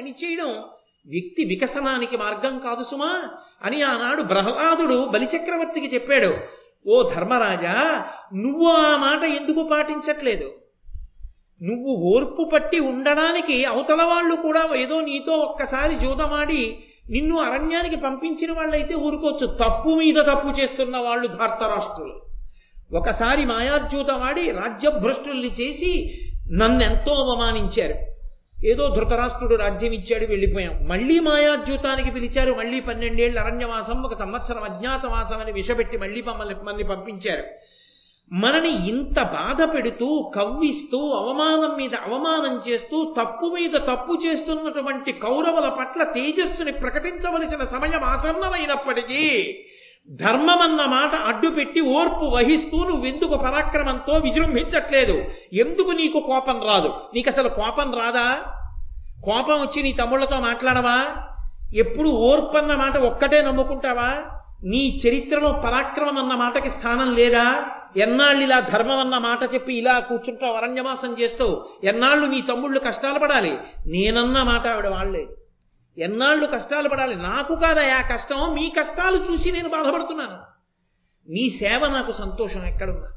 అని చేయడం వ్యక్తి వికసనానికి మార్గం కాదు సుమా. అని ఆనాడు ప్రహ్లాదుడు బలిచక్రవర్తికి చెప్పాడు ఓ ధర్మరాజా నువ్వు ఆ మాట ఎందుకు పాటించట్లేదు? నువ్వు ఓర్పు పట్టి ఉండడానికి అవతల వాళ్ళు కూడా ఏదో నీతో ఒక్కసారి జూదమాడి నిన్ను అరణ్యానికి పంపించిన వాళ్ళైతే ఊరుకోవచ్చు. తప్పు మీద తప్పు చేస్తున్న వాళ్ళు ధార్తరాష్ట్రులు. ఒకసారి మాయాద్యూతమాడి రాజ్యభ్రష్టుల్ని చేసి నన్నెంతో అవమానించారు. ఏదో ధృతరాష్ట్రుడు రాజ్యం ఇచ్చాడు వెళ్ళిపోయాం. మళ్ళీ మాయాద్యూతానికి పిలిచారు మళ్ళీ పన్నెండేళ్ళు అరణ్యవాసం ఒక సంవత్సరం అజ్ఞాతవాసం అని విషపెట్టి మళ్ళీ మమ్మల్ని మనల్ని పంపించారు. మనని ఇంత బాధ పెడుతూ కవ్విస్తూ అవమానం మీద అవమానం చేస్తూ తప్పు మీద తప్పు చేస్తున్నటువంటి కౌరవుల పట్ల తేజస్సుని ప్రకటించవలసిన సమయం ఆసన్నమైనప్పటికీ ధర్మం అన్న మాట అడ్డుపెట్టి ఓర్పు వహిస్తూ నువ్వెందుకు పరాక్రమంతో విజృంభించట్లేదు? ఎందుకు నీకు కోపం రాదు? నీకు అసలు కోపం రాదా? కోపం వచ్చి నీ తమ్ముళ్ళతో మాట్లాడవా? ఎప్పుడు ఓర్పు అన్న మాట ఒక్కటే నమ్ముకుంటావా? నీ చరిత్రలో పరాక్రమం అన్న మాటకి స్థానం లేదా? ఎన్నాళ్ళు ఇలా ధర్మం అన్న మాట చెప్పి ఇలా కూర్చుంటావు అరణ్యవాసం చేస్తావు? ఎన్నాళ్ళు నీ తమ్ముళ్ళు కష్టాలు పడాలి? నేనన్న మాట ఆవిడ వాళ్ళే. ఎన్నాళ్ళు కష్టాలు పడాలి? నాకు కాదయా కష్టం? మీ కష్టాలు చూసి నేను బాధపడుతున్నాను. నీ సేవ నాకు సంతోషం ఎక్కడున్నా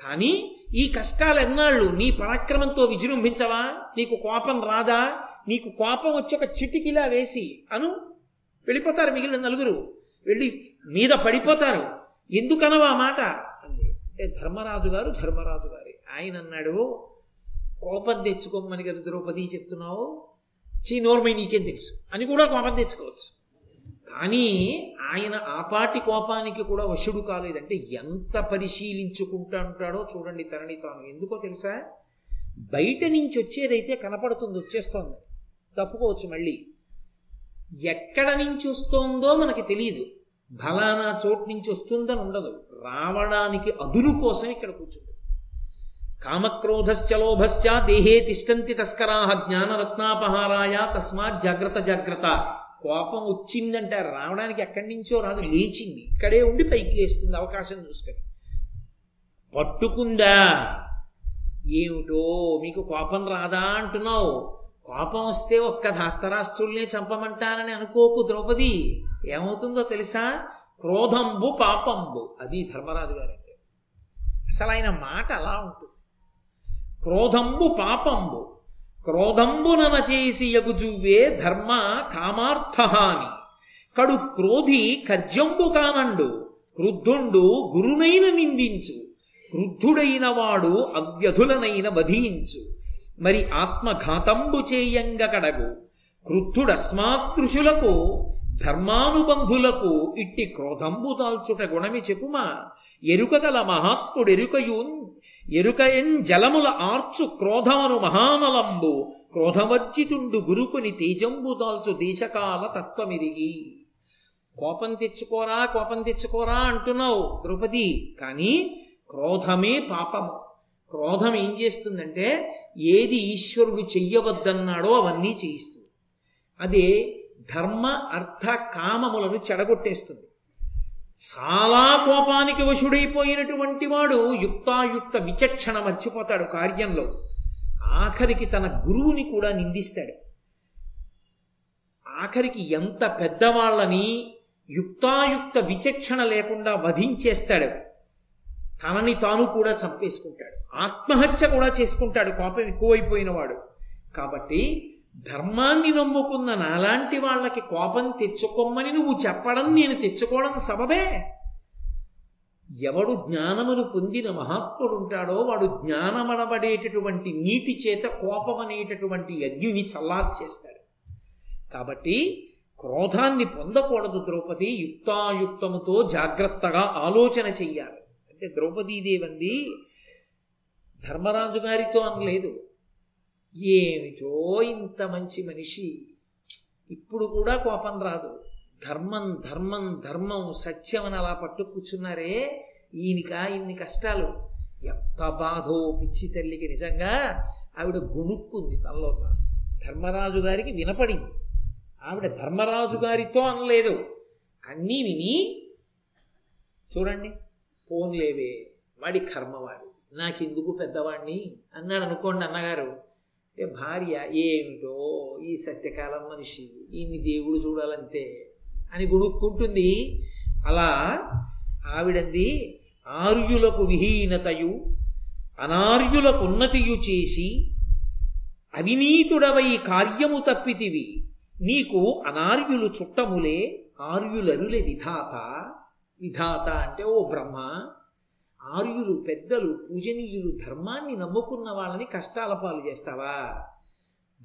కానీ ఈ కష్టాలు ఎన్నాళ్ళు? నీ పరాక్రమంతో విజృంభించవా? నీకు కోపం రాదా? నీకు కోపం వచ్చి ఒక చిటికిలా వేసి అను? వెళ్ళిపోతారు మిగిలిన నలుగురు. వెళ్ళి మీద పడిపోతారు. ఎందుకనవా మాట? అంది. అంటే ధర్మరాజు గారు ధర్మరాజు గారి. ఆయన అన్నాడు కోపం తెచ్చుకోమని కదా ద్రౌపది చెప్తున్నావు? చీ నోర్మై నీకేం తెలుసు? అని కూడా కోపం తెచ్చుకోవచ్చు. కానీ ఆయన ఆపాటి కోపానికి కూడా వశుడు కాలేదంటే ఎంత పరిశీలించుకుంటా ఉంటాడో చూడండి తనని తాను. ఎందుకో తెలుసా? బయట నుంచి వచ్చేదైతే కనపడుతుంది వచ్చేస్తోంది. తప్పుకోవచ్చు మళ్ళీ. ఎక్కడ నుంచి వస్తోందో మనకి తెలియదు బలానా చోటు నుంచి వస్తుందని ఉండదు. రావడానికి అదును కోసం ఇక్కడ కామక్రోధశ్చ లోభశ్చ దేహే తిష్టంతి తస్కరాహ జ్ఞానరత్నాపహారాయ తస్మాత్ జాగ్రత్త జాగ్రత్త. కోపం వచ్చిందంటే రావడానికి ఎక్కడి నుంచో రాదు లేచింది. ఇక్కడే ఉండి పైకి లేస్తుంది అవకాశం చూసుకొని. పట్టుకుందా? ఏమిటో మీకు కోపం రాదా అంటున్నావు. కోపం వస్తే ఒక్క ధాత్తరాష్ట్రుల్నే చంపమంటానని అనుకోకు ద్రౌపది. ఏమవుతుందో తెలుసా? క్రోధంబు పాపంబు. అది ధర్మరాజు గారు అంటే అసలు ఆయన మాట అలా ఉంటుంది. క్రోధంబు పాపంబు. క్రోధంబునన చేసి యగుజువ్వే ధర్మ కామార్థహాని కడు క్రోధి కర్జంబు కానండు క్రుద్ధుండు గురునైన నిందించు క్రుద్ధుడైన వాడు అవ్యధులనైన వధించు మరి ఆత్మఘాతంబు చేయంగ కడగు క్రుద్ధుడస్మాతృషులకు ధర్మానుబంధులకు ఇట్టి క్రోధంబు దాల్చుట గుణమి చెప్పుమా. ఎరుక గల ఎరుకయం జలముల ఆర్చు క్రోధమను మహానలంబు క్రోధవర్జితుండు గురుకుని తేజంబు దాల్చు దేశకాల తత్వమిరిగి. కోపం తెచ్చుకోరా కోపం తెచ్చుకోరా అంటున్నావు ద్రౌపది. కానీ క్రోధమే పాపము. క్రోధం ఏం చేస్తుందంటే ఏది ఈశ్వరుడు చెయ్యవద్దన్నాడో అవన్నీ చేయిస్తుంది. అదే ధర్మ అర్థ కామములను చెడగొట్టేస్తుంది. చాలా కోపానికి వశుడైపోయినటువంటి వాడు యుక్తాయుక్త విచక్షణ మర్చిపోతాడు కార్యంలో. ఆఖరికి తన గురువుని కూడా నిందిస్తాడు. ఆఖరికి ఎంత పెద్దవాళ్ళని యుక్తాయుక్త విచక్షణ లేకుండా వధించేస్తాడు. తనని తాను కూడా చంపేసుకుంటాడు. ఆత్మహత్య కూడా చేసుకుంటాడు. కోపం ఎక్కువైపోయిన వాడు. కాబట్టి ధర్మాన్ని నమ్ముకున్న నాలాంటి వాళ్ళకి కోపం తెచ్చుకోమని నువ్వు చెప్పడం నేను తెచ్చుకోవడం సబబే. ఎవడు జ్ఞానమును పొందిన మహాత్ముడుంటాడో వాడు జ్ఞానమనబడేటటువంటి నీటి చేత కోపం అనేటటువంటి అగ్నిని చల్లార్చేస్తాడు కాబట్టి క్రోధాన్ని పొందకూడదు ద్రౌపది యుక్తాయుక్తముతో జాగ్రత్తగా ఆలోచన చెయ్యాలి. అంటే ద్రౌపదీదేవంది ధర్మరాజు గారితో అనలేదు. ఏమిటో ఇంత మంచి మనిషి? ఇప్పుడు కూడా కోపం రాదు. ధర్మం ధర్మం ధర్మం సత్యం అని అలా పట్టు కూర్చున్నారే ఈయనక ఇన్ని కష్టాలు. ఎంత బాధో పిచ్చి తల్లికి నిజంగా ఆవిడ గుణుక్కుంది తనలో తాను. ధర్మరాజు గారికి వినపడింది. ఆవిడ ధర్మరాజు గారితో అనలేదు. అన్నీ విని చూడండి పోన్లేవే వాడి కర్మవాడి నాకెందుకు పెద్దవాడిని అన్నాడు అనుకోండి అన్నగారు. అంటే భార్య ఏమిటో ఈ సత్యకాలం మనిషి ఈయన్ని దేవుడు చూడాలంతే అని గుణుక్కుంటుంది అలా ఆవిడంది ఆర్యులకు విహీనతయు అనార్యులకు ఉన్నతియు చేసి అవినీతుడవై కార్యము తప్పితివి నీకు అనార్యులు చుట్టములే ఆర్యులరులే విధాత. విధాత అంటే ఓ బ్రహ్మ ఆర్యులు పెద్దలు పూజనీయులు ధర్మాన్ని నమ్ముకున్న వాళ్ళని కష్టాల పాలు చేస్తావా?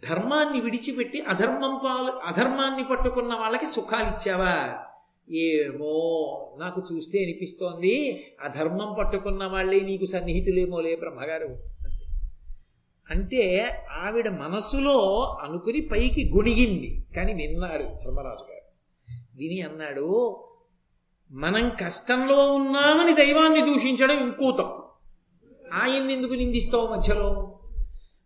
ధర్మాన్ని విడిచిపెట్టి అధర్మం పాలు అధర్మాన్ని పట్టుకున్న వాళ్ళకి సుఖాలు ఇచ్చావా? ఏమో నాకు చూస్తే అనిపిస్తోంది అధర్మం పట్టుకున్న వాళ్ళే నీకు సన్నిహితులేమోలే బ్రహ్మగారు. అంటే ఆవిడ మనసులో అనుకుని పైకి గుణిగింది. కానీ విన్నాడు ధర్మరాజు గారు విని అన్నాడు మనం కష్టంలో ఉన్నామని దైవాన్ని దూషించడం ఇంకో తప్పు ఆయన్ని ఎందుకు నిందిస్తావు మధ్యలో?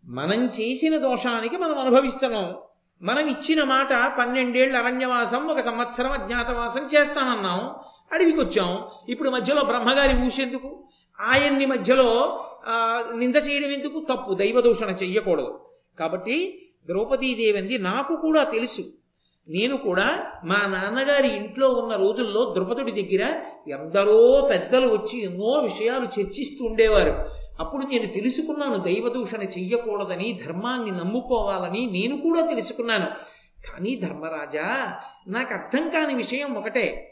మనం చేసిన దోషానికి మనం అనుభవిస్తున్నాం. మనం ఇచ్చిన మాట పన్నెండేళ్ళు అరణ్యవాసం ఒక సంవత్సరం అజ్ఞాతవాసం చేస్తానన్నాం. అడవికి వచ్చాం ఇప్పుడు మధ్యలో బ్రహ్మగారి ఊసేందుకు? ఆయన్ని మధ్యలో నింద చేయడం ఎందుకు? తప్పు. దైవదూషణ చెయ్యకూడదు. కాబట్టి ద్రౌపదీదేవింది నాకు కూడా తెలుసు. నేను కూడా మా నాన్నగారి ఇంట్లో ఉన్న రోజుల్లో ద్రుపదుడి దగ్గర ఎందరో పెద్దలు వచ్చి ఎన్నో విషయాలు చర్చిస్తూ ఉండేవారు. అప్పుడు నేను తెలుసుకున్నాను దైవదూషణ చెయ్యకూడదని ధర్మాన్ని నమ్ముకోవాలని నేను కూడా తెలుసుకున్నాను. కానీ ధర్మరాజా నాకు అర్థం కాని విషయం ఒకటే.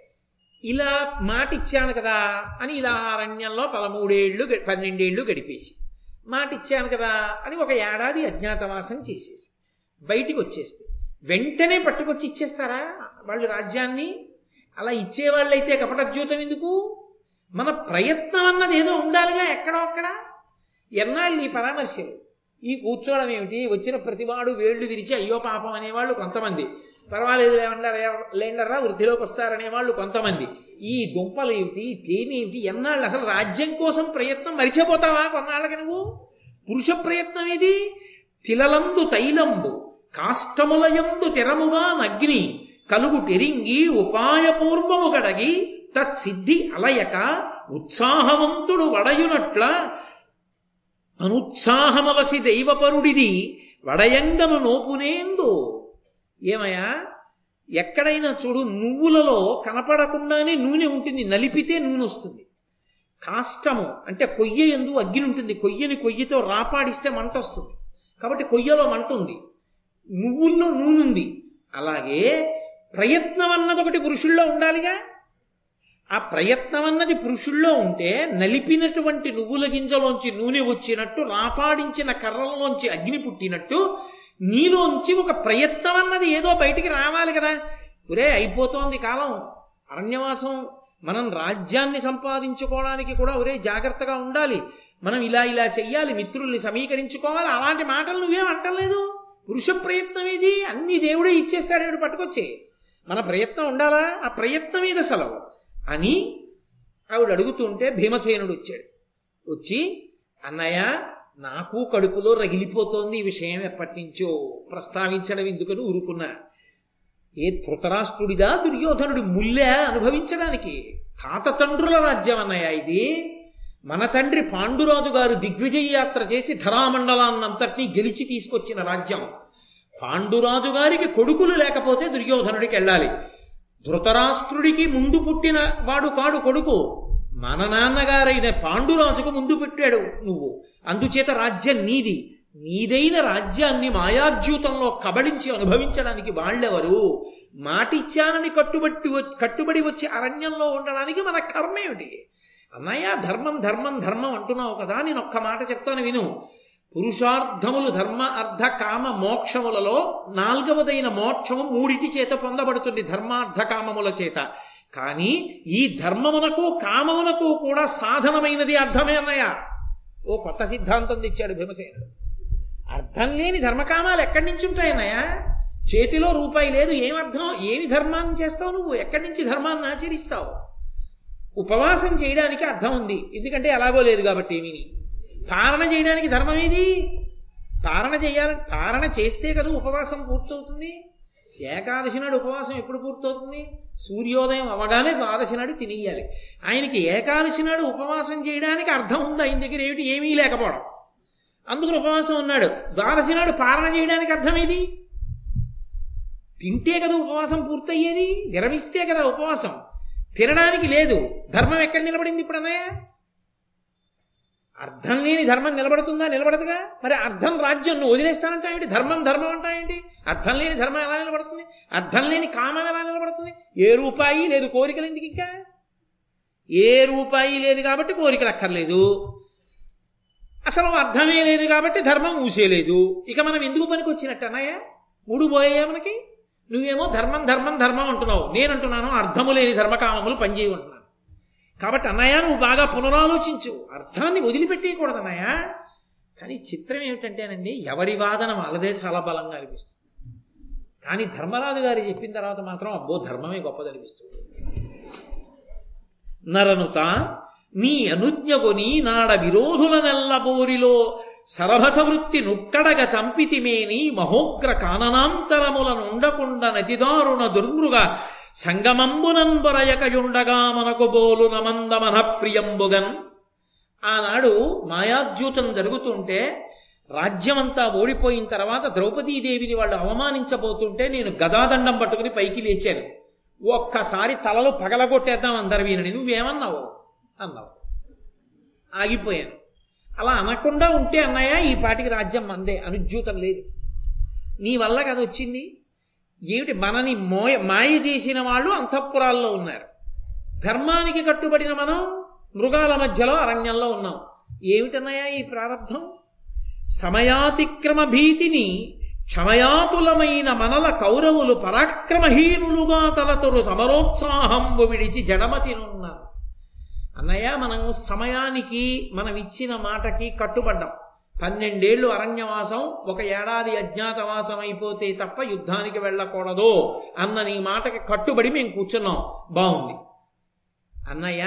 ఇలా మాటిచ్చాను కదా అని ఇలా అరణ్యంలో పదమూడేళ్ళు పన్నెండేళ్ళు గడిపేసి మాటిచ్చాను కదా అని ఒక ఏడాది అజ్ఞాతవాసం చేసేసి బయటికి వచ్చేస్తే వెంటనే పట్టుకొచ్చి ఇచ్చేస్తారా? వాళ్ళు రాజ్యాన్ని అలా ఇచ్చేవాళ్ళైతే కపటద్యూతం ఎందుకు? మన ప్రయత్నం అన్నది ఏదో ఉండాలిగా ఎక్కడో అక్కడ. ఎన్నాళ్ళు ఈ పరామర్శలు? ఈ కూర్చోవడం ఏమిటి? వచ్చిన ప్రతివాడు వేళ్ళు విరిచి అయ్యో పాపం అనేవాళ్ళు కొంతమంది. పర్వాలేదు లేండరా వృద్ధిలోకి వస్తారనేవాళ్ళు కొంతమంది. ఈ దుంపలు ఏమిటి? తేనె ఏమిటి? ఎన్నాళ్ళు అసలు రాజ్యం కోసం ప్రయత్నం మరిచిపోతావా కొన్నాళ్ళకి నువ్వు? పురుష ప్రయత్నం ఇది తిలలందు తైలంబు. కాష్టములయందు తెరముగా నగ్ని కలుగు టెరింగి ఉపాయపూర్వము గడగి తత్సిద్ధి అలయక ఉత్సాహవంతుడు వడయునట్ల అనుత్సాహమలసి దైవపరుడిది వడయంగను నోపునేందు. ఏమయ్యా? ఎక్కడైనా చూడు నువ్వులలో కనపడకుండానే నూనె ఉంటుంది నలిపితే నూనె వస్తుంది. కాష్టము అంటే కొయ్య ఎందు అగ్గిని ఉంటుంది కొయ్యని కొయ్యతో రాపాడిస్తే మంట వస్తుంది. కాబట్టి కొయ్యలో మంట ఉంది. నువ్వుల్లో నూనె అలాగే ప్రయత్నం అన్నది ఒకటి పురుషుల్లో ఉండాలిగా. ఆ ప్రయత్నం అన్నది పురుషుల్లో ఉంటే నలిపినటువంటి నువ్వుల గింజలోంచి నూనె వచ్చినట్టు రాపాడించిన కర్రలలోంచి అగ్ని పుట్టినట్టు నీలోంచి ఒక ప్రయత్నం అన్నది ఏదో బయటికి రావాలి కదా. ఒరే అయిపోతోంది కాలం. అరణ్యవాసం మనం రాజ్యాన్ని సంపాదించుకోవడానికి కూడా ఒరే జాగ్రత్తగా ఉండాలి. మనం ఇలా ఇలా చెయ్యాలి మిత్రుల్ని సమీకరించుకోవాలి. అలాంటి మాటలు నువ్వేం అంటలేదు. పురుష ప్రయత్నం ఇది అన్ని దేవుడే ఇచ్చేస్తాడు పట్టుకొచ్చే మన ప్రయత్నం ఉండాలా? ఆ ప్రయత్నం మీద సెలవు. అని ఆవిడ అడుగుతుంటే భీమసేనుడు వచ్చాడు. వచ్చి అన్నయ్య నాకు కడుపులో రగిలిపోతోంది ఈ విషయం ఎప్పటి నుంచో ప్రస్తావించడం ఎందుకని ఊరుకున్నా. ఏ ధృతరాష్ట్రుడిదా దుర్యోధనుడి ముల్లె అనుభవించడానికి? తాత తండ్రుల రాజ్యం అన్నయ్య ఇది. మన తండ్రి పాండురాజు గారు దిగ్విజయ యాత్ర చేసి ధరామండలాన్నంతటినీ గెలిచి తీసుకొచ్చిన రాజ్యం. పాండురాజు గారికి కొడుకులు లేకపోతే దుర్యోధనుడికి వెళ్ళాలి. ధృతరాష్ట్రుడికి ముందు పుట్టిన వాడు కాడు కొడుకు. మన నాన్నగారైన పాండురాజుకు ముందు పెట్టాడు నువ్వు. అందుచేత రాజ్యం నీది. నీదైన రాజ్యాన్ని మాయాద్యూతంలో కబళించి అనుభవించడానికి వాళ్ళెవరు? మాటిచ్చానని కట్టుబట్టి కట్టుబడి వచ్చి అరణ్యంలో ఉండడానికి మన కర్మేమిటి అన్నయ్య ధర్మం ధర్మం ధర్మం అంటున్నావు కదా నేను ఒక్క మాట చెప్తాను విను. పురుషార్థములు ధర్మ అర్ధ కామ మోక్షములలో నాలుగవదైన మోక్షము మూడిటి చేత పొందబడుతుంది ధర్మార్థ కామముల చేత. కానీ ఈ ధర్మమునకు కామమునకు కూడా సాధనమైనది అర్థమే అన్నయ్య. ఓ కొత్త సిద్ధాంతం తెచ్చాడు భీమసేనుడు. అర్థం లేని ధర్మకామాలు ఎక్కడి నుంచి ఉంటాయన్నయ్య చేతిలో రూపాయి లేదు ఏమర్థం ఏమి ధర్మాన్ని చేస్తావు నువ్వు? ఎక్కడి నుంచి ధర్మాన్ని ఆచరిస్తావు? ఉపవాసం చేయడానికి అర్థం ఉంది. ఎందుకంటే ఎలాగో లేదు కాబట్టి ఏమీని పారణ చేయడానికి ధర్మం ఏది? పారణ చేయాలి పారణ చేస్తే కదా ఉపవాసం పూర్తవుతుంది. ఏకాదశి నాడు ఉపవాసం ఎప్పుడు పూర్తవుతుంది? సూర్యోదయం అవగానే ద్వాదశి నాడు తినేయాలి. ఆయనకి ఏకాదశి నాడు ఉపవాసం చేయడానికి అర్థం ఉంది. ఆయన దగ్గర ఏమిటి? ఏమీ లేకపోవడం. అందుకని ఉపవాసం ఉన్నాడు. ద్వాదశి నాడు పాలన చేయడానికి అర్థమేది తింటే కదా ఉపవాసం పూర్తయ్యేది విరమిస్తే కదా ఉపవాసం. తినడానికి లేదు. ధర్మం ఎక్కడ నిలబడింది ఇప్పుడు అన్నయ్య? అర్థం లేని ధర్మం నిలబడుతుందా? నిలబడదుగా? మరి అర్థం రాజ్యం నువ్వు వదిలేస్తానంటావేంటి ధర్మం ధర్మం అంటావేంటి అర్థం లేని ధర్మం ఎలా నిలబడుతుంది? అర్థం లేని కామం ఎలా నిలబడుతుంది? ఏ రూపాయి లేదు కోరికలు ఎందుకు ఇంకా? ఏ రూపాయి లేదు కాబట్టి కోరికలు అక్కర్లేదు. అసలు అర్థమే లేదు కాబట్టి ధర్మం ఊసేయలేదు ఇక మనం ఎందుకు పనికి వచ్చినట్టు అన్నయ్య? మూడు పోయాయా మనకి? నువ్వేమో ధర్మం ధర్మం ధర్మం అంటున్నావు. నేనంటున్నాను అర్థము లేని ధర్మకామములు పనిచేయమంటున్నాను కాబట్టి అన్నయ్య నువ్వు బాగా పునరాలోచించు. అర్థాన్ని వదిలిపెట్టేయకూడదు అన్నయ్య. కానీ చిత్రం ఏమిటంటేనండి ఎవరి వాదన వాళ్ళదే చాలా బలంగా అనిపిస్తుంది. కానీ ధర్మరాజు గారు చెప్పిన తర్వాత మాత్రం అబ్బో ధర్మమే గొప్పదనిపిస్తుంది. నరనుత నీ అనుజ్ఞకొని నాడ విరోధులనెల్లబోరిలో సరభస వృత్తి నుక్కడగ చంపితిమేని మహోగ్ర కాననాంతరములనుండకుండా నతిదారుణ దుర్మృగ సంగమంబునంబరయకయుండగా మనకు బోలు నమందమన ప్రియంబుగన్ ఆనాడు మాయాద్యూతం జరుగుతుంటే రాజ్యమంతా ఓడిపోయిన తర్వాత ద్రౌపదీదేవిని వాళ్ళు అవమానించబోతుంటే నేను గదాదండం పట్టుకుని పైకి లేచాను. ఒక్కసారి తలలు పగలగొట్టేద్దాం అందరివీనని నువ్వేమన్నావు? అన్నావు. ఆగిపోయాను. అలా అనకుండా ఉంటే అన్నయ్య ఈ పాటికి రాజ్యం మందే అనుజ్యూతం లేదు. నీ వల్ల కదా వచ్చింది? ఏమిటి? మనని మోయ మాయ చేసిన వాళ్ళు అంతఃపురాల్లో ఉన్నారు. ధర్మానికి కట్టుబడిన మనం మృగాల మధ్యలో అరణ్యంలో ఉన్నాం. ఏమిటన్నయ్య ఈ ప్రారంధం సమయాతిక్రమ భీతిని క్షమయాతులమైన మనల కౌరవులు పరాక్రమహీనులుగా తలతురు సమరోత్సాహంబు విడిచి జడమతినున్నారు. అన్నయ్య మనం సమయానికి మనం ఇచ్చిన మాటకి కట్టుబడ్డాం. పన్నెండేళ్ళు అరణ్యవాసం ఒక ఏడాది అజ్ఞాతవాసం అయిపోతే తప్ప యుద్ధానికి వెళ్ళకూడదు అన్న నీ మాటకి కట్టుబడి మేము కూర్చున్నాం. బాగుంది అన్నయ్య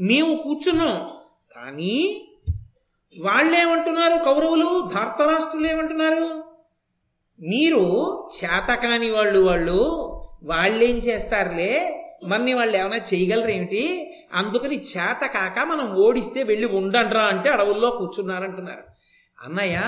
మేము కూర్చున్నాం. కానీ వాళ్ళేమంటున్నారు కౌరవులు? ధార్తరాష్ట్రులు ఏమంటున్నారు? మీరు చేతకాని వాళ్ళు వాళ్ళు వాళ్ళేం చేస్తారులే? మన్ని వాళ్ళు ఏమైనా చేయగలరేమిటి అందుకని చేత కాక మనం ఓడిస్తే వెళ్ళి ఉండండ్రా అంటే అడవుల్లో కూర్చున్నారంటున్నారు. అన్నయ్య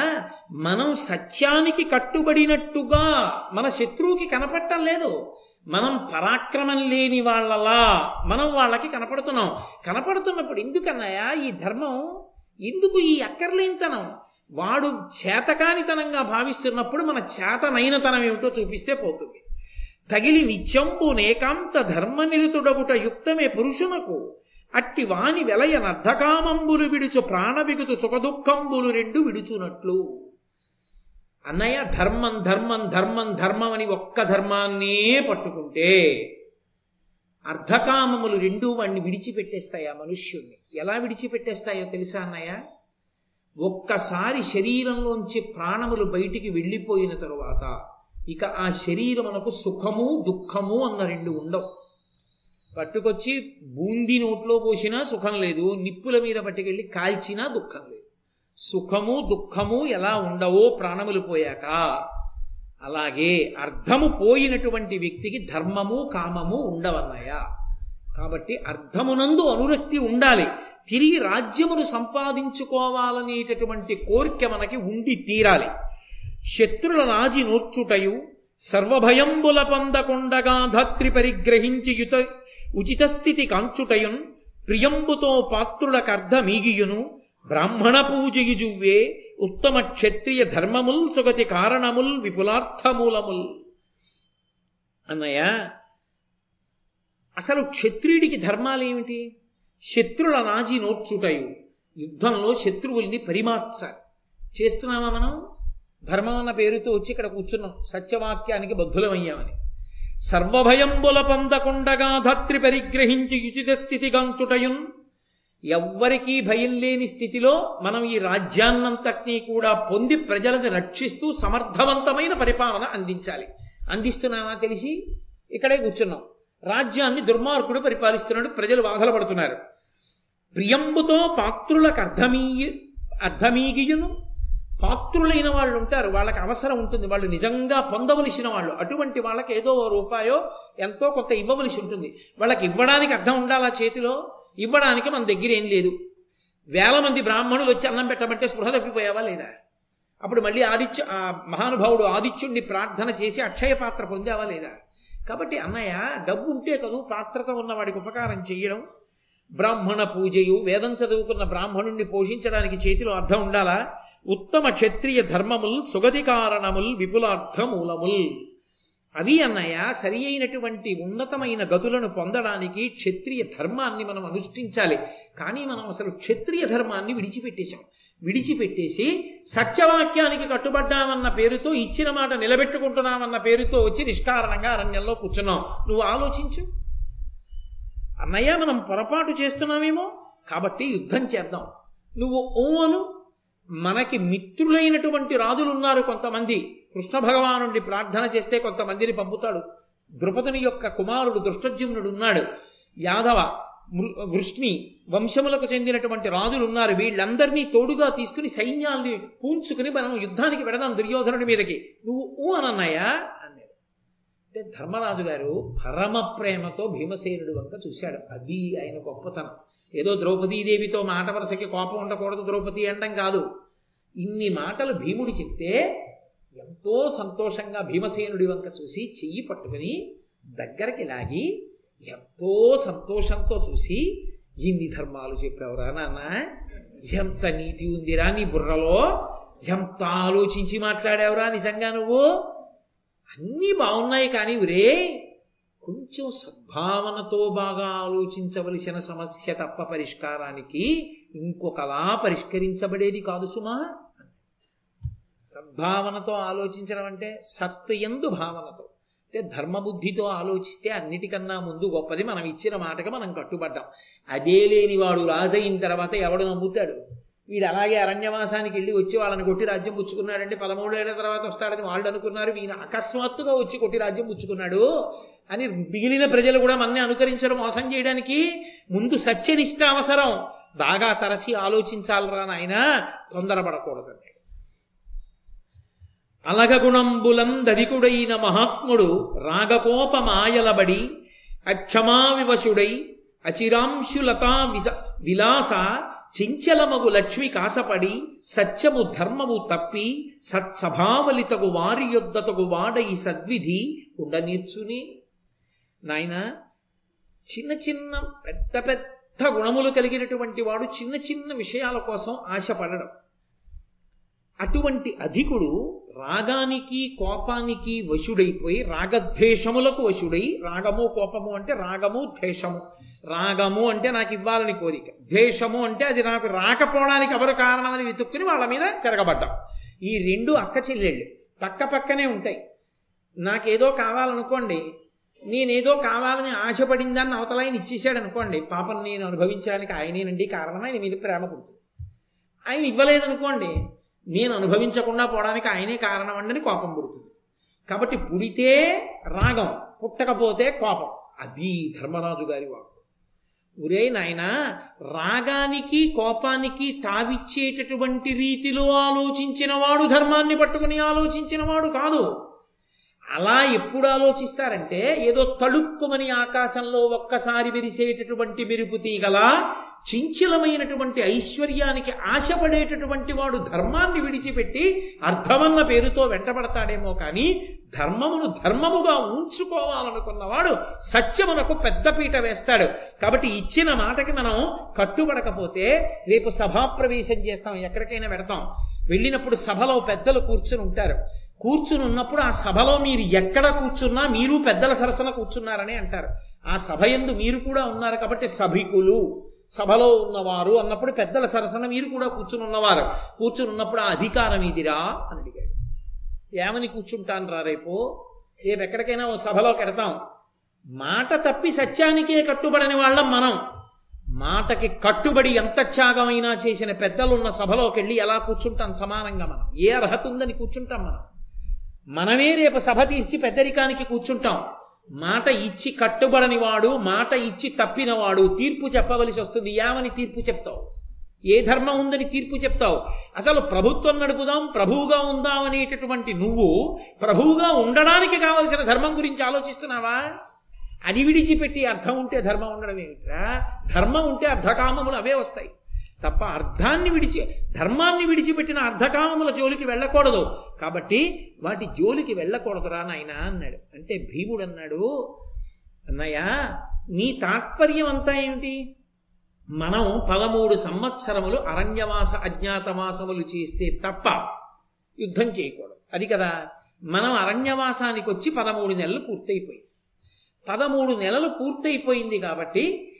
మనం సత్యానికి కట్టుబడినట్టుగా మన శత్రువుకి కనపడటం లేదు. మనం పరాక్రమం లేని వాళ్ళలా మనం వాళ్ళకి కనపడుతున్నాం. కనపడుతున్నప్పుడు ఎందుకన్నయ్య ఈ ధర్మం ఎందుకు ఈ అక్కర్లేనితనం? వాడు చేతకానితనంగా భావిస్తున్నప్పుడు మన చేతనైనతనం ఏమిటో చూపిస్తే పోతుంది. తగిలి నిత్యంబునేకాంత ధర్మనిరుతుడగుట యుక్తమే పురుషునకు. అట్టి వాని వెలయ నర్ధకామంబులు విడుచు ప్రాణవిగుతు సుఖదుఖంబులు రెండు విడుచునట్లు. అన్నయ్య ధర్మం ధర్మం ధర్మం ధర్మం అని ఒక్క ధర్మాన్నే పట్టుకుంటే అర్ధకామములు రెండు వాణ్ణి విడిచిపెట్టేస్తాయి ఆ మనుష్యుణ్ణి? ఎలా విడిచిపెట్టేస్తాయో తెలుసా అన్నయ్య? ఒక్కసారి శరీరంలోంచి ప్రాణములు బయటికి వెళ్ళిపోయిన తరువాత ఇక ఆ శరీరమునకు సుఖము దుఃఖము అన్న రెండు ఉండవు. పట్టుకొచ్చి బూందీ నోట్లో పోసినా సుఖం లేదు నిప్పుల మీద పట్టుకెళ్ళి కాల్చినా దుఃఖం లేదు. సుఖము దుఃఖము ఎలా ఉండవో ప్రాణములు పోయాక అలాగే అర్థము పోయినటువంటి వ్యక్తికి ధర్మము కామము ఉండవన్నాయా కాబట్టి అర్థమునందు అనురక్తి ఉండాలి. తిరిగి రాజ్యమును సంపాదించుకోవాలనేటటువంటి కోరిక మనకి ఉండి తీరాలి. శత్రుల రాజి నోర్చుటయు సర్వభయంబుల పొందకుండగా ధాత్రి పరిగ్రహించి యుత ఉచిత స్థితి కాంచుటయున్ ప్రియంబుతో పాత్రులకర్ధమీగియును బ్రాహ్మణ పూజయుజువ్వే ఉత్తమ క్షత్రియ ధర్మముల్ సుగతి కారణముల్ విపులార్థమూలముల్. అన్నయ్య అసలు క్షత్రియుడికి ధర్మాలేమిటి? శత్రుల నాజీ నోర్చుటయు యుద్ధంలో శత్రువుల్ని పరిమార్చాలి. చేస్తున్నామా మనం? ధర్మం అన్న పేరుతో వచ్చి ఇక్కడ కూర్చున్నాం. సత్యవాక్యానికి బద్ధులమయ్యామని. సర్వభయంబుల పొందకుండగా ధత్రి పరిగ్రహించి ఉచిత స్థితి గంచుటయున్. ఎవ్వరికీ భయం లేని స్థితిలో మనం ఈ రాజ్యాన్నంతటినీ కూడా పొంది ప్రజలను రక్షిస్తూ సమర్థవంతమైన పరిపాలన అందించాలి. అందిస్తున్నామా తెలిసి? ఇక్కడే కూర్చున్నాం. రాజ్యాన్ని దుర్మార్గుడు పరిపాలిస్తున్నాడు. ప్రజలు బాధలు పడుతున్నారు. ప్రియంబుతో పాత్రులకు అర్థమీయ అర్థమీగియును. పాత్రులైన వాళ్ళు ఉంటారు. వాళ్ళకి అవసరం ఉంటుంది. వాళ్ళు నిజంగా పొందవలసిన వాళ్ళు. అటువంటి వాళ్ళకి ఏదో రూపాయో ఎంతో కొంత ఇవ్వవలసి ఉంటుంది. వాళ్ళకి ఇవ్వడానికి అర్థం ఉండాలా చేతిలో? ఇవ్వడానికి మన దగ్గర ఏం లేదు. వేల మంది బ్రాహ్మణులు వచ్చి అన్నం పెట్టమంటే స్పృహ తప్పిపోయావా లేదా? అప్పుడు మళ్ళీ ఆదిత్య ఆ మహానుభావుడు ఆదిత్యుణ్ణి ప్రార్థన చేసి అక్షయ పాత్ర పొందావా లేదా? కాబట్టి అన్నయ్య డబ్బు ఉంటే కదూ పాత్రత ఉన్నవాడికి ఉపకారం చేయడం బ్రాహ్మణ పూజయు వేదం చదువుకున్న బ్రాహ్మణుణ్ణి పోషించడానికి చేతిలో అర్థం ఉండాలా? ఉత్తమ క్షత్రియ ధర్మముల్ సుగతి కారణముల్ విపులార్థమూలముల్. అవి అన్నయ్య సరి అయినటువంటి ఉన్నతమైన గతులను పొందడానికి క్షత్రియ ధర్మాన్ని మనం అనుష్ఠించాలి. కానీ మనం అసలు క్షత్రియ ధర్మాన్ని విడిచిపెట్టేశాం. విడిచిపెట్టేసి సత్యవాక్యానికి కట్టుబడ్డామన్న పేరుతో ఇచ్చిన మాట నిలబెట్టుకుంటున్నామన్న పేరుతో వచ్చి నిష్కారణంగా అరణ్యంలో కూర్చున్నాం. నువ్వు ఆలోచించు. అన్నయ్య మనం పొరపాటు చేస్తున్నామేమో? కాబట్టి యుద్ధం చేద్దాం. నువ్వు ఓను మనకి మిత్రులైనటువంటి రాజులు ఉన్నారు కొంతమంది. కృష్ణ భగవానుడి ప్రార్థన చేస్తే కొంతమందిని పంపుతాడు. ద్రుపదుని యొక్క కుమారుడు దృష్టజ్యుమ్నుడు ఉన్నాడు. యాదవ వృష్ణి వంశములకు చెందినటువంటి రాజులు ఉన్నారు వీళ్ళందరినీ తోడుగా తీసుకుని సైన్యాల్ని పూంచుకుని మనం యుద్ధానికి పెడదాం దుర్యోధనుడి మీదకి. నువ్వు ఊ అనన్నాయా? అన్నాడు. అంటే ధర్మరాజు గారు పరమ ప్రేమతో భీమసేనుడు వంక చూశాడు. అది ఆయన గొప్పతనం. ఏదో ద్రౌపదీదేవితో మాట వరుసకి కోపం ఉండకూడదు ద్రౌపది అనడం కాదు. ఇన్ని మాటలు భీముడు చెప్తే ఎంతో సంతోషంగా భీమసేనుడి వంక చూసి చెయ్యి పట్టుకుని దగ్గరికి లాగి ఎంతో సంతోషంతో చూసి ఇన్ని ధర్మాలు చెప్పావురా నాన్న? ఎంత నీతి ఉందిరా నీ బుర్రలో? ఎంత ఆలోచించి మాట్లాడావురా నిజంగా నువ్వు? అన్నీ బాగున్నాయి కానీ ఒరే కొంచెం సద్భావనతో బాగా ఆలోచించవలసిన సమస్య తప్ప పరిష్కారానికి ఇంకొకలా పరిష్కరించబడేది కాదు సుమా. సద్భావనతో ఆలోచించడం అంటే సత్యందు భావనతో. అంటే ధర్మబుద్ధితో ఆలోచిస్తే అన్నిటికన్నా ముందు గొప్పది మనం ఇచ్చిన మాటగా మనం కట్టుబడ్డాం. అదే లేని వాడు రాజయిన తర్వాత ఎవడు నమ్ముతాడు? వీడు అలాగే అరణ్యవాసానికి వెళ్ళి వచ్చి వాళ్ళని కొట్టి రాజ్యం పుచ్చుకున్నాడంటే పదమూడేళ్ళ తర్వాత వస్తాడని వాళ్ళు అనుకున్నారు. ఈయన అకస్మాత్తుగా వచ్చి కొట్టి రాజ్యం పుచ్చుకున్నాడు. అని మిగిలిన ప్రజలు కూడా మనని అనుకరించడం మోసం చేయడానికి. ముందు సత్యనిష్ట అవసరం. బాగా తరచి ఆలోచించాలరా నాయన? తొందరపడకూడదండి. అలగగుణంబులం దధికుడైన మహాత్ముడు రాగకోపమాయలబడి అక్షమావివశుడై అచిరాంశులతా విస విలాస చించలమగు లక్ష్మి కాసపడి సత్యము ధర్మము తప్పి సత్సభావలితగు వారి యొద్దతగు వాడై సద్విధి ఉండనీర్చుని. నాయన చిన్న చిన్న పెద్ద పెద్ద గుణములు కలిగినటువంటి వాడు చిన్న చిన్న విషయాల కోసం ఆశపడడం. అటువంటి అధికుడు రాగానికి కోపానికి వశుడైపోయి రాగద్వేషములకు వశుడై రాగము కోపము అంటే రాగము ద్వేషము. రాగము అంటే నాకు ఇవ్వాలని కోరిక. ద్వేషము అంటే అది నాకు రాకపోవడానికి ఎవరు కారణమని వెతుక్కుని వాళ్ళ మీద తిరగబడ్డాం. ఈ రెండు అక్క చెల్లెళ్ళు పక్క పక్కనే ఉంటాయి. నాకేదో కావాలనుకోండి నేనేదో కావాలని ఆశపడిందాన్ని అవతలాయన ఇచ్చేసాడు అనుకోండి పాపం నేను అనుభవించడానికి ఆయనేనండి కారణం ఆయన మీద ప్రేమ పుడుతుంది. ఆయన ఇవ్వలేదనుకోండి నేను అనుభవించకుండా పోవడానికి ఆయనే కారణం అండి కోపం పుడుతుంది. కాబట్టి పుడితే రాగం పుట్టకపోతే కోపం. అది ధర్మరాజు గారి వాడు ఒరే నాయన రాగానికి కోపానికి తావిచ్చేటటువంటి రీతిలో ఆలోచించిన వాడు ధర్మాన్ని పట్టుకుని ఆలోచించిన వాడు కాదు. అలా ఎప్పుడు ఆలోచిస్తారంటే ఏదో తళుక్కుమని ఆకాశంలో ఒక్కసారి విరిసేటటువంటి మెరుపు తీగల చించలమైనటువంటి ఐశ్వర్యానికి ఆశపడేటటువంటి వాడు ధర్మాన్ని విడిచిపెట్టి అర్థమన్న పేరుతో వెంటబడతాడేమో కానీ ధర్మమును ధర్మముగా ఉంచుకోవాలనుకున్నవాడు సత్యమునకు పెద్దపీట వేస్తాడు. కాబట్టి ఇచ్చిన మాటకి మనం కట్టుబడకపోతే రేపు సభాప్రవేశం చేస్తాం ఎక్కడికైనా పెడతాం వెళ్ళినప్పుడు సభలో పెద్దలు కూర్చుని ఉంటారు. కూర్చుని ఉన్నప్పుడు ఆ సభలో మీరు ఎక్కడ కూర్చున్నా మీరు పెద్దల సరసన కూర్చున్నారని అంటారు. ఆ సభ ఎందు మీరు కూడా ఉన్నారు కాబట్టి సభికులు సభలో ఉన్నవారు అన్నప్పుడు పెద్దల సరసన మీరు కూడా కూర్చుని ఉన్నవారు కూర్చుని ఉన్నప్పుడు ఆ అధికారం ఇదిరా అని అడిగాడు. ఏమని కూర్చుంటాను రా రేపు? రేపు ఎక్కడికైనా ఓ సభలో కడతాం మాట తప్పి సత్యానికే కట్టుబడని వాళ్ళం మనం. మాటకి కట్టుబడి ఎంత త్యాగమైనా చేసిన పెద్దలున్న సభలోకి వెళ్ళి ఎలా కూర్చుంటాం సమానంగా మనం? ఏ అర్హత ఉందని కూర్చుంటాం మనం? మనమే రేపు సభ తీర్చి పెద్దరికానికి కూర్చుంటాం. మాట ఇచ్చి కట్టుబడని వాడు మాట ఇచ్చి తప్పినవాడు తీర్పు చెప్పవలసి వస్తుంది. యావని తీర్పు చెప్తావు? ఏ ధర్మం ఉందని తీర్పు చెప్తావు? అసలు ప్రభుత్వం నడుపుదాం ప్రభువుగా ఉందాం అనేటటువంటి నువ్వు ప్రభువుగా ఉండడానికి కావలసిన ధర్మం గురించి ఆలోచిస్తున్నావా? అది విడిచిపెట్టి అర్థం ఉంటే ధర్మం ఉండడం ఏమిట్రా? ధర్మం ఉంటే అర్ధకామములు అవే వస్తాయి. తప్ప అర్థాన్ని విడిచి ధర్మాన్ని విడిచిపెట్టిన అర్ధకామముల జోలికి వెళ్ళకూడదు. కాబట్టి వాటి జోలికి వెళ్ళకూడదురా నాయన అన్నాడు. అంటే భీముడు అన్నాడు అన్నయ్య నీ తాత్పర్యం అంతా ఏమిటి? మనం పదమూడు సంవత్సరములు అరణ్యవాస అజ్ఞాతవాసములు చేస్తే తప్ప యుద్ధం చేయకూడదు. అది కదా మనం అరణ్యవాసానికి వచ్చి పదమూడు నెలలు పూర్తయిపోయింది. పదమూడు నెలలు పూర్తయిపోయింది కాబట్టి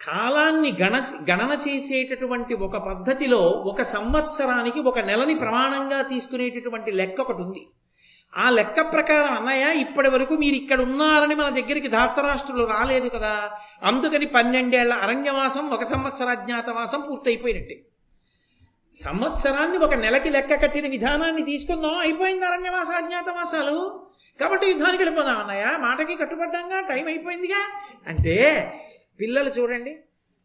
కాలాన్ని గణ గణన చేసేటటువంటి ఒక పద్ధతిలో ఒక సంవత్సరానికి ఒక నెలని ప్రమాణంగా తీసుకునేటటువంటి లెక్క ఒకటి ఉంది. ఆ లెక్క ప్రకారం అన్నయ్య ఇప్పటి వరకు మీరు ఇక్కడ ఉన్నారని మన దగ్గరికి ధాతరాష్ట్రులు రాలేదు కదా. అందుకని పన్నెండేళ్ళ అరణ్యవాసం ఒక సంవత్సర అజ్ఞాతవాసం పూర్తయిపోయినట్టే. సంవత్సరాన్ని ఒక నెలకి లెక్క కట్టిన విధానాన్ని తీసుకుందాం. అయిపోయింది అరణ్యవాస అజ్ఞాతవాసాలు. కాబట్టి యుద్ధానికి వెళ్ళిపోదాం అన్నయ్య. మాటకి కట్టుబడ్డంగా టైం అయిపోయిందిగా. అంటే పిల్లలు చూడండి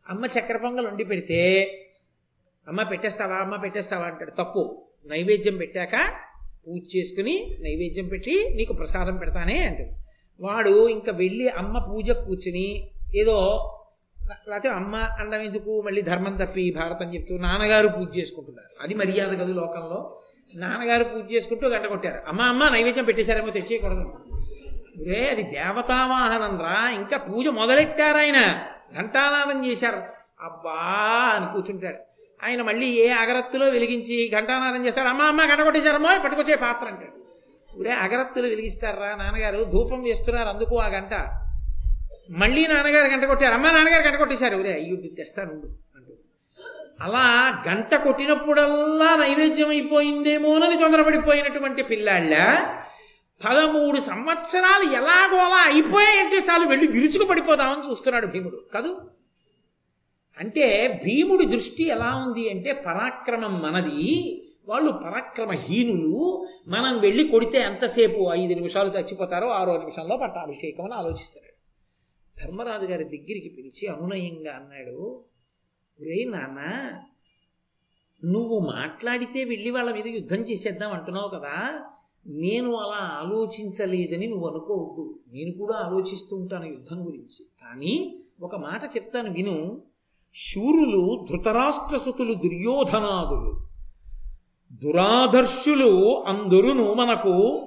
అమ్మ చక్కెర పొంగల్ వండి పెడితే అమ్మ పెట్టేస్తావా అమ్మ పెట్టేస్తావా అంటాడు. తప్పు. నైవేద్యం పెట్టాక పూజ చేసుకుని నైవేద్యం పెట్టి నీకు ప్రసాదం పెడతానే అంటాడు. వాడు ఇంకా వెళ్ళి అమ్మ పూజ కూర్చుని ఏదో లేకపోతే అమ్మ అండం ఎందుకు మళ్ళీ ధర్మం తప్పి భారతం చెప్తూ నాన్నగారు పూజ చేసుకుంటున్నారు. అది మర్యాద కదు లోకంలో. నాన్నగారు పూజ చేసుకుంటూ గంట కొట్టారు. అమ్మ అమ్మ నైవేద్యం పెట్టేశారేమో తెచ్చేయకూడదు. రే అది దేవతావాహనం రా. ఇంకా పూజ మొదలెట్టారు ఆయన. ఘంటానాదం చేశారు. అబ్బా అని కూర్చుంటాడు. ఆయన మళ్ళీ ఏ అగరత్తులో వెలిగించి ఘంటానాదం చేస్తాడు? అమ్మ అమ్మ గంట కొట్టేశారమ్మో పట్టుకొచ్చే పాత్ర అంటాడు ఊరే అగరత్తులు వెలిగిస్తారా నాన్నగారు? ధూపం వేస్తున్నారు అందుకు ఆ గంట. మళ్ళీ నాన్నగారు గంట కొట్టారు. అమ్మ నాన్నగారు గంట కొట్టేశారు. ఊరే అయ్యుడ్డు తెస్తాను అలా గంట కొట్టినప్పుడల్లా నైవేద్యం అయిపోయిందేమోనని తొందరపడిపోయినటువంటి పిల్లాళ్ళ పదమూడు సంవత్సరాలు ఎలాగో అలా అయిపోయాయంటే చాలు వెళ్ళి విరుచుకు పడిపోదామని చూస్తున్నాడు భీముడు. కాదు? అంటే భీముడి దృష్టి ఎలా ఉంది అంటే పరాక్రమం మనది వాళ్ళు పరాక్రమహీనులు మనం వెళ్ళి కొడితే ఎంతసేపు? ఐదు నిమిషాలు చచ్చిపోతారో ఆరో నిమిషంలో పట్టాభిషేకం అని ఆలోచిస్తున్నాడు. ధర్మరాజు గారి దగ్గరికి పిలిచి అనునయంగా అన్నాడు. రే నాన్న నువ్వు మాట్లాడితే వెళ్ళి వాళ్ళ మీద యుద్ధం చేసేద్దాం అంటున్నావు కదా. నేను అలా ఆలోచించలేదని నువ్వు అనుకోవద్దు. నేను కూడా ఆలోచిస్తూ ఉంటాను యుద్ధం గురించి. కానీ ఒక మాట చెప్తాను విను. శూరులు ధృతరాష్ట్రసుతులు దుర్యోధనాదులు దురాదర్శులు అందరును మనకు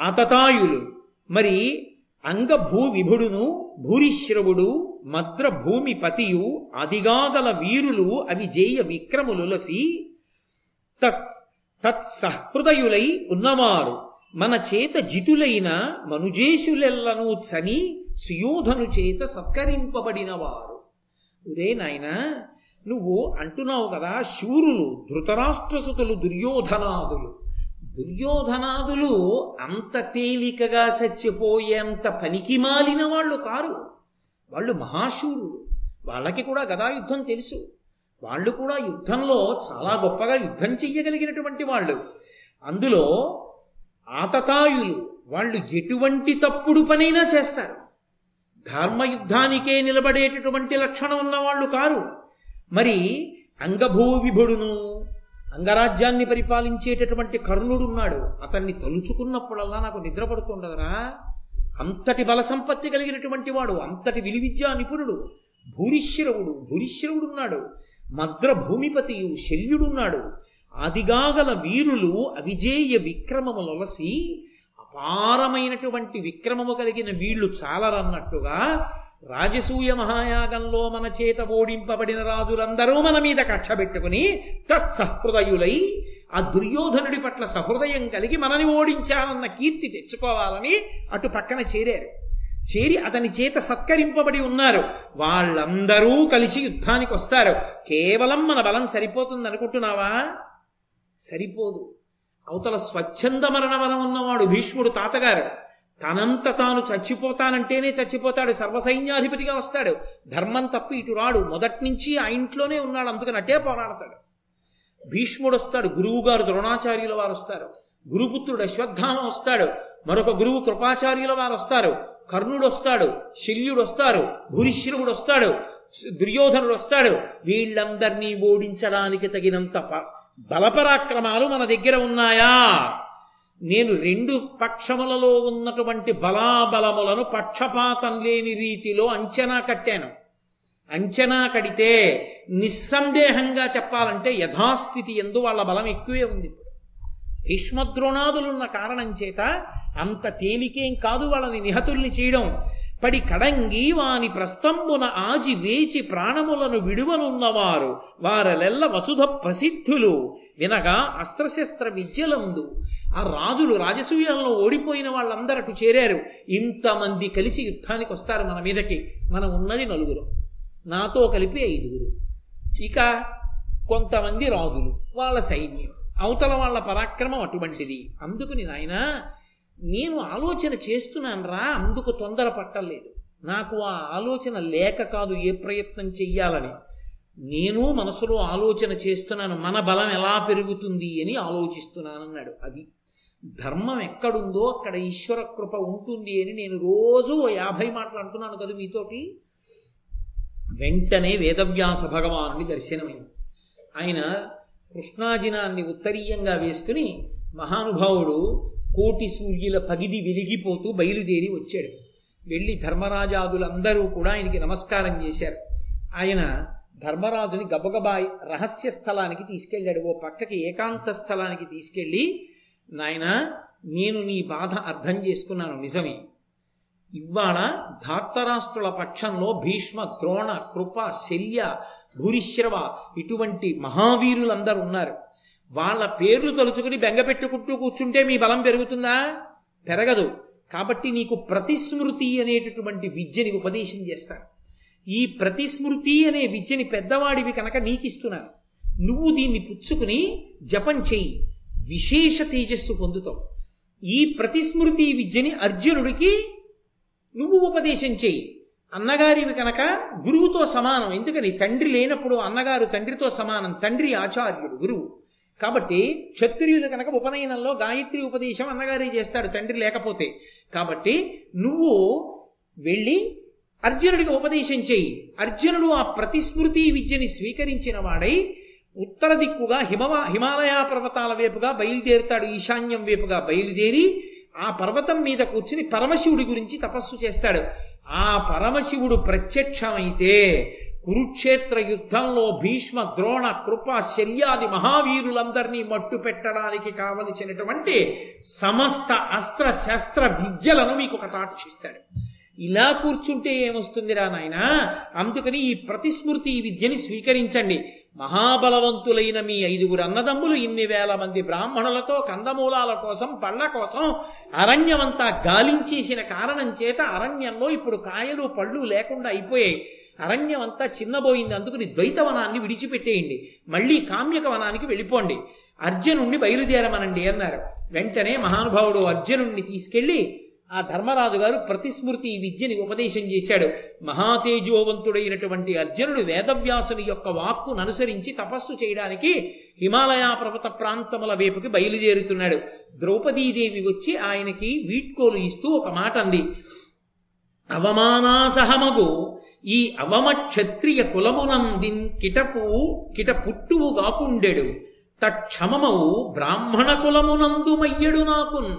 ఆతతాయులు. మరి అంగభూ విభుడును భూరిశ్రవుడు మద్ర భూమి పతియు అదిగాగల వీరులు అవి జేయ విక్రములులసి తత్ తత్సహృదయులై ఉన్నవారు. మన చేత జితులైన మనుజేషులెల్లను చని సుయోధను చేత సత్కరింపబడినవారు. ఉదే నాయన నువ్వు అంటున్నావు కదా శూరులు ధృతరాష్ట్రసుతులు దుర్యోధనాదులు. దుర్యోధనాదులు అంత తేలికగా చచ్చిపోయేంత పనికి మాలిన వాళ్ళు కారు. వాళ్ళు మహాశూరులు. వాళ్ళకి కూడా గదాయుద్ధం తెలుసు. వాళ్ళు కూడా యుద్ధంలో చాలా గొప్పగా యుద్ధం చెయ్యగలిగినటువంటి వాళ్ళు. అందులో ఆతతాయులు వాళ్ళు ఎటువంటి తప్పుడు పనైనా చేస్తారు. ధర్మయుద్ధానికే నిలబడేటటువంటి లక్షణం ఉన్నవాళ్ళు కారు. మరి అంగభూ విభుడును అంగరాజ్యాన్ని పరిపాలించేటటువంటి కర్ణుడున్నాడు. అతన్ని తలుచుకున్నప్పుడల్లా నాకు నిద్రపడుతుండదురా అంతటి బల సంపత్తి కలిగినటువంటి వాడు అంతటి విలువిద్యా నిపుణుడు భూరిశ్రవుడు భూరిశ్రవుడున్నాడు మద్ర భూమిపతియు శల్యుడున్నాడు. ఆదిగాగల వీరులు అవిజేయ విక్రమములొలసి అపారమైనటువంటి విక్రమము కలిగిన వీళ్ళు చాలరన్నట్టుగా రాజసూయ మహాయాగంలో మన చేత ఓడింపబడిన రాజులందరూ మన మీద కక్ష పెట్టుకుని తత్సహృదయులై ఆ దుర్యోధనుడి పట్ల సహృదయం కలిగి మనని ఓడించాలన్న కీర్తి తెచ్చుకోవాలని అటు పక్కన చేరారు. చేరి అతని చేత సత్కరింపబడి ఉన్నారు. వాళ్ళందరూ కలిసి యుద్ధానికి వస్తారు. కేవలం మన బలం సరిపోతుంది అనుకుంటున్నావా సరిపోదు. అవతల స్వచ్ఛంద మరణ బలం ఉన్నవాడు భీష్ముడు తాతగారు. తనంత తాను చచ్చిపోతానంటేనే చచ్చిపోతాడు. సర్వసైన్యాధిపతిగా వస్తాడు. ధర్మం తప్పి ఇటు రాడు. మొదటి నుంచి ఆ ఇంట్లోనే ఉన్నాడు. అందుకని అట్టే పోరాడతాడు. భీష్ముడు వస్తాడు. గురువు గారు ద్రోణాచార్యుల వారు వస్తారు. గురుపుత్రుడు అశ్వత్థామ వస్తాడు. మరొక గురువు కృపాచార్యుల వారు వస్తారు. కర్ణుడు వస్తాడు. శల్యుడు వస్తారు. భూరిశ్రవుడు వస్తాడు. దుర్యోధనుడు వస్తాడు. వీళ్ళందరినీ ఓడించడానికి తగినంత బలపరాక్రమాలు మన దగ్గర ఉన్నాయా? నేను రెండు పక్షములలో ఉన్నటువంటి బలాబలములను పక్షపాతం లేని రీతిలో అంచనా కట్టాను. అంచనా కడితే నిస్సందేహంగా చెప్పాలంటే యథాస్థితి ఎందు వాళ్ళ బలం ఎక్కువే ఉంది భీష్మద్రోణాదులున్న కారణం చేత అంత తేలికేం కాదు వాళ్ళని నిహతుల్ని చేయడం. పడి కడంగి వాని ప్రస్తంబున ఆజి వేచి ప్రాణములను విడువనున్నవారు. వారలెల్ల వసుధ ప్రసిద్ధులు. వినగా అస్త్రశస్త్ర విద్యలందు ఆ రాజులు రాజసూయంలో ఓడిపోయిన వాళ్ళందరూ చేరారు. ఇంతమంది కలిసి యుద్ధానికి వస్తారు మన మీదకి. మనం ఉన్నది నలుగురు. నాతో కలిపి ఐదుగురు. ఇక కొంతమంది రాజులు వాళ్ళ సైన్యం. అవతల వాళ్ళ పరాక్రమం అటువంటిది. అందుకుని నాయన నేను ఆలోచన చేస్తున్నాను రా అందుకు తొందర పట్టలేదు. నాకు ఆ ఆలోచన లేక కాదు ఏ ప్రయత్నం చెయ్యాలని. నేను మనసులో ఆలోచన చేస్తున్నాను మన బలం ఎలా పెరుగుతుంది అని ఆలోచిస్తున్నానన్నాడు. అది ధర్మం ఎక్కడుందో అక్కడ ఈశ్వర కృప ఉంటుంది అని నేను రోజు ఓ యాభై మాటలు అంటున్నాను కదా మీతోటి. వెంటనే వేదవ్యాస భగవానుని దర్శనమైంది. ఆయన కృష్ణాజినాన్ని ఉత్తరీయంగా వేసుకుని మహానుభావుడు కోటి సూర్యుల పగిది వెలిగిపోతూ బయలుదేరి వచ్చాడు. వెళ్ళి ధర్మరాజాదులందరూ కూడా ఆయనకి నమస్కారం చేశారు. ఆయన ధర్మరాజుని గబగబా రహస్య స్థలానికి తీసుకెళ్ళాడు. ఓ పక్కకి ఏకాంత స్థలానికి తీసుకెళ్ళి నాయన నేను నీ బాధ అర్థం చేసుకున్నాను నిజమే. ఇవాళ ధార్తరాష్ట్రుల పక్షంలో భీష్మ ద్రోణ కృప శల్య భూరిశ్రవ ఇటువంటి మహావీరులందరూ ఉన్నారు. వాళ్ళ పేర్లు తలుచుకుని బెంగపెట్టుకుంటూ కూర్చుంటే మీ బలం పెరుగుతుందా? పెరగదు. కాబట్టి నీకు ప్రతిస్మృతి అనేటటువంటి విద్యని ఉపదేశం చేస్తాను. ఈ ప్రతిస్మృతి అనే విద్యని పెద్దవాడివి కనుక నీకిస్తున్నాను. నువ్వు దీన్ని పుచ్చుకుని జపం చెయ్యి విశేష తేజస్సు పొందుతావు. ఈ ప్రతిస్మృతి విద్యని అర్జునుడికి నువ్వు ఉపదేశం చెయ్యి అన్నగారివి కనుక గురువుతో సమానం. ఎందుకని? తండ్రి లేనప్పుడు అన్నగారు తండ్రితో సమానం. తండ్రి ఆచార్యుడు గురువు. కాబట్టి క్షత్రియులు కనుక ఉపనయనంలో గాయత్రి ఉపదేశం అన్నగారే చేస్తాడు తండ్రి లేకపోతే. కాబట్టి నువ్వు వెళ్ళి అర్జునుడికి ఉపదేశం చేయి అర్జునుడు ఆ ప్రతిస్మృతి విద్యని స్వీకరించిన వాడై ఉత్తర దిక్కుగా హిమవా హిమాలయ పర్వతాల వైపుగా బయలుదేరుతాడు ఈశాన్యం వైపుగా బయలుదేరి ఆ పర్వతం మీద కూర్చుని పరమశివుడి గురించి తపస్సు చేస్తాడు. ఆ పరమశివుడు ప్రత్యక్షమైతే కురుక్షేత్ర యుద్ధంలో భీష్మ ద్రోణ కృప శల్యాది మహావీరులందరినీ మట్టు పెట్టడానికి కావలసినటువంటి సమస్త అస్త్ర శస్త్ర విద్యలను మీకు కటాక్షిస్తాడు. ఇలా కూర్చుంటే ఏమొస్తుందిరా నాయన? అందుకని ఈ ప్రతిస్మృతి విద్యని స్వీకరించండి. మహాబలవంతులైన మీ ఐదుగురు అన్నదమ్ములు ఇన్ని వేల మంది బ్రాహ్మణులతో కందమూలాల కోసం పళ్ళ కోసం అరణ్యమంతా గాలించేసిన కారణం చేత అరణ్యంలో ఇప్పుడు కాయలు పళ్ళు లేకుండా అయిపోయాయి. అరణ్యం అంతా చిన్నబోయింది అందుకని ద్వైతవనాన్ని విడిచిపెట్టేయండి. మళ్ళీ కామ్యక వనానికి వెళ్ళిపోండి. అర్జునుణ్ణి బయలుదేరమనండి అన్నారు. వెంటనే మహానుభావుడు అర్జునుణ్ణి తీసుకెళ్ళి ఆ ధర్మరాజు గారు ప్రతిస్మృతి విద్యని ఉపదేశం చేశాడు. మహాతేజోవంతుడైనటువంటి అర్జునుడు వేదవ్యాసుని యొక్క వాక్కును అనుసరించి తపస్సు చేయడానికి హిమాలయ పర్వత ప్రాంతముల వైపుకి బయలుదేరుతున్నాడు. ద్రౌపదీదేవి వచ్చి ఆయనకి వీడ్కోలు ఇస్తూ ఒక మాట అంది అవమానాసహమగు ఈ అవమ క్షత్రియ కులమునందిన్ కిటపు కిట పుట్టువు గాకుండెడు. తక్షమమవు బ్రాహ్మణ కులమునందు మయ్యడు నాకున్.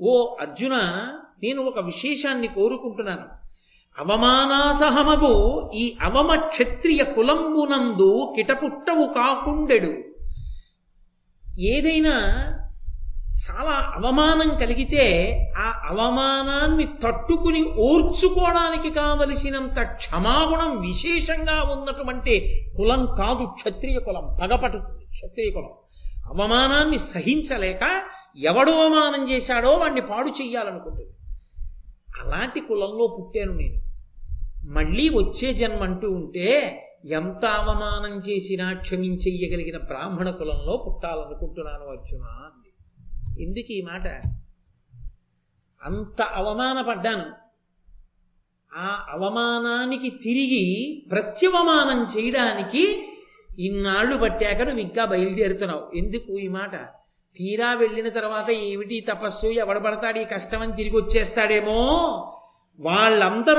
ఓ అర్జున నేను ఒక విశేషాన్ని కోరుకుంటున్నాను. అవమానాసహమగు ఈ అవమ క్షత్రియ కులంబునందు కిటపుట్టవు కాకుండెడు. ఏదైనా చాలా అవమానం కలిగితే ఆ అవమానాన్ని తట్టుకుని ఓర్చుకోవడానికి కావలసినంత క్షమాగుణం విశేషంగా ఉన్నటువంటి కులం కాదు క్షత్రియ కులం పగపట్టుతుంది క్షత్రియ కులం. అవమానాన్ని సహించలేక ఎవడు అవమానం చేశాడో వాడిని పాడు చెయ్యాలనుకుంటుంది. అలాంటి కులంలో పుట్టాను నేను. మళ్ళీ వచ్చే జన్మ అంటూ ఉంటే ఎంత అవమానం చేసినా క్షమించెయ్యగలిగిన బ్రాహ్మణ కులంలో పుట్టాలనుకుంటున్నాను అర్జున. ఎందుకు ఈ మాట? అంత అవమానపడ్డాను. ఆ అవమానానికి తిరిగి ప్రత్యవమానం చేయడానికి ఇన్నాళ్ళు పట్టాక నువ్వు ఇంకా బయలుదేరుతున్నావు. ఎందుకు ఈ మాట? తీరా వెళ్ళిన తర్వాత ఏమిటి తపస్సు? ఎవడబడతాడు ఈ కష్టమని తిరిగి వచ్చేస్తాడేమో? వాళ్ళందరూ